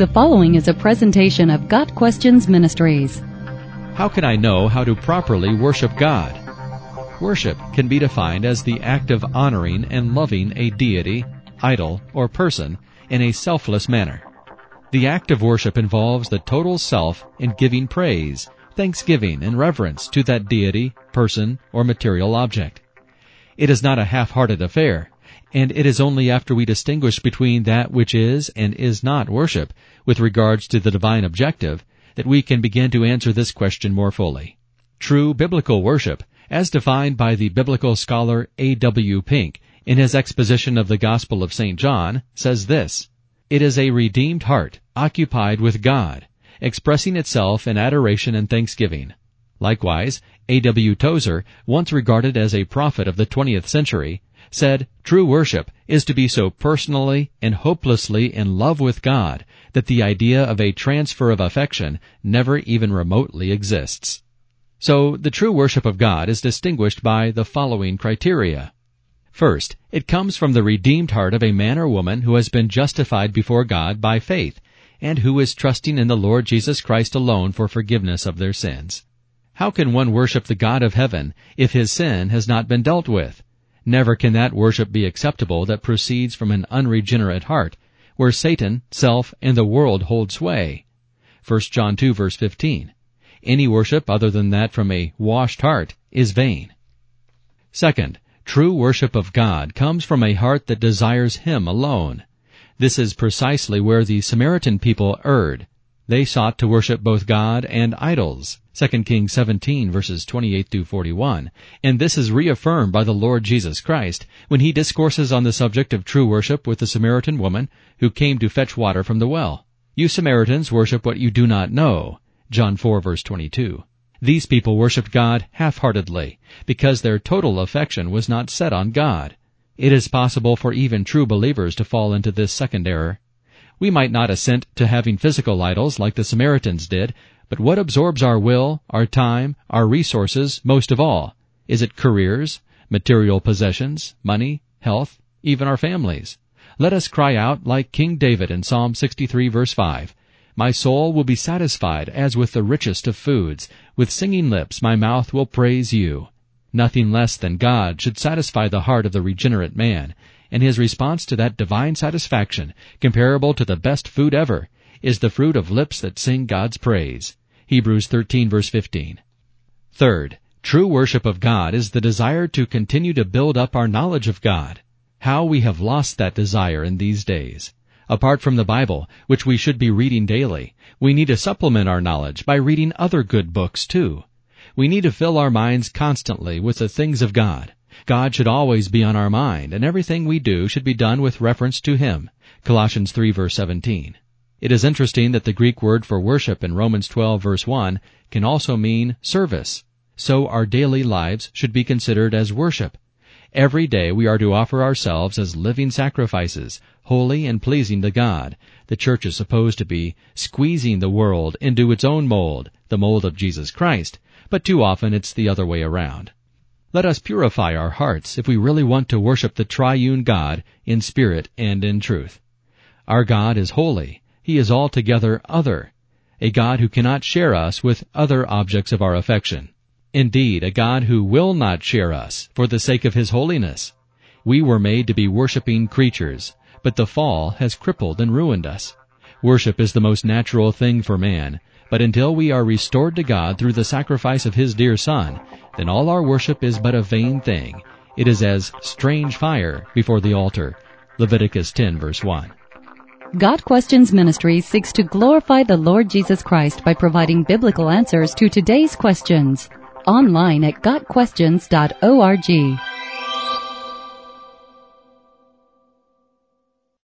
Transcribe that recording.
The following is a presentation of Got Questions Ministries. How can I know how to properly worship God? Worship can be defined as the act of honoring and loving a deity, idol, or person in a selfless manner. The act of worship involves the total self in giving praise, thanksgiving, and reverence to that deity, person, or material object. It is not a half-hearted affair, and it is only after we distinguish between that which is and is not worship with regards to the divine objective that we can begin to answer this question more fully. True biblical worship, as defined by the biblical scholar A. W. Pink in his exposition of the Gospel of St. John, says this, It is a redeemed heart, occupied with God, expressing itself in adoration and thanksgiving. Likewise, A. W. Tozer, once regarded as a prophet of the 20th century, said, True worship is to be so personally and hopelessly in love with God that the idea of a transfer of affection never even remotely exists. So, the true worship of God is distinguished by the following criteria. First, it comes from the redeemed heart of a man or woman who has been justified before God by faith, and who is trusting in the Lord Jesus Christ alone for forgiveness of their sins. How can one worship the God of heaven if his sin has not been dealt with? Never can that worship be acceptable that proceeds from an unregenerate heart, where Satan, self, and the world hold sway. 1 John 2 verse 15. Any worship other than that from a washed heart is vain. Second, true worship of God comes from a heart that desires Him alone. This is precisely where the Samaritan people erred. They sought to worship both God and idols. 2 Kings 17 verses 28 through 41. And this is reaffirmed by the Lord Jesus Christ when he discourses on the subject of true worship with the Samaritan woman who came to fetch water from the well. You Samaritans worship what you do not know. John 4 verse 22. These people worshiped God half-heartedly because their total affection was not set on God. It is possible for even true believers to fall into this second error. We might not assent to having physical idols like the Samaritans did, but what absorbs our will, our time, our resources most of all? Is it careers, material possessions, money, health, even our families? Let us cry out like King David in Psalm 63 verse 5. My soul will be satisfied as with the richest of foods. With singing lips my mouth will praise you. Nothing less than God should satisfy the heart of the regenerate man, and his response to that divine satisfaction, comparable to the best food ever, is the fruit of lips that sing God's praise. Hebrews 13 verse 15. Third, true worship of God is the desire to continue to build up our knowledge of God. How we have lost that desire in these days. Apart from the Bible, which we should be reading daily, we need to supplement our knowledge by reading other good books too. We need to fill our minds constantly with the things of God. God should always be on our mind, and everything we do should be done with reference to Him. Colossians 3 verse 17. It is interesting that the Greek word for worship in Romans 12 verse 1 can also mean service. So our daily lives should be considered as worship. Every day we are to offer ourselves as living sacrifices, holy and pleasing to God. The church is supposed to be squeezing the world into its own mold, the mold of Jesus Christ, but too often it's the other way around. Let us purify our hearts if we really want to worship the triune God in spirit and in truth. Our God is holy. He is altogether other. A God who cannot share us with other objects of our affection. Indeed, a God who will not share us for the sake of His holiness. We were made to be worshiping creatures, but the fall has crippled and ruined us. Worship is the most natural thing for man, but until we are restored to God through the sacrifice of His dear Son, then all our worship is but a vain thing. It is as strange fire before the altar. Leviticus 10 verse 1. Got Questions Ministry seeks to glorify the Lord Jesus Christ by providing biblical answers to today's questions. Online at GotQuestions.org.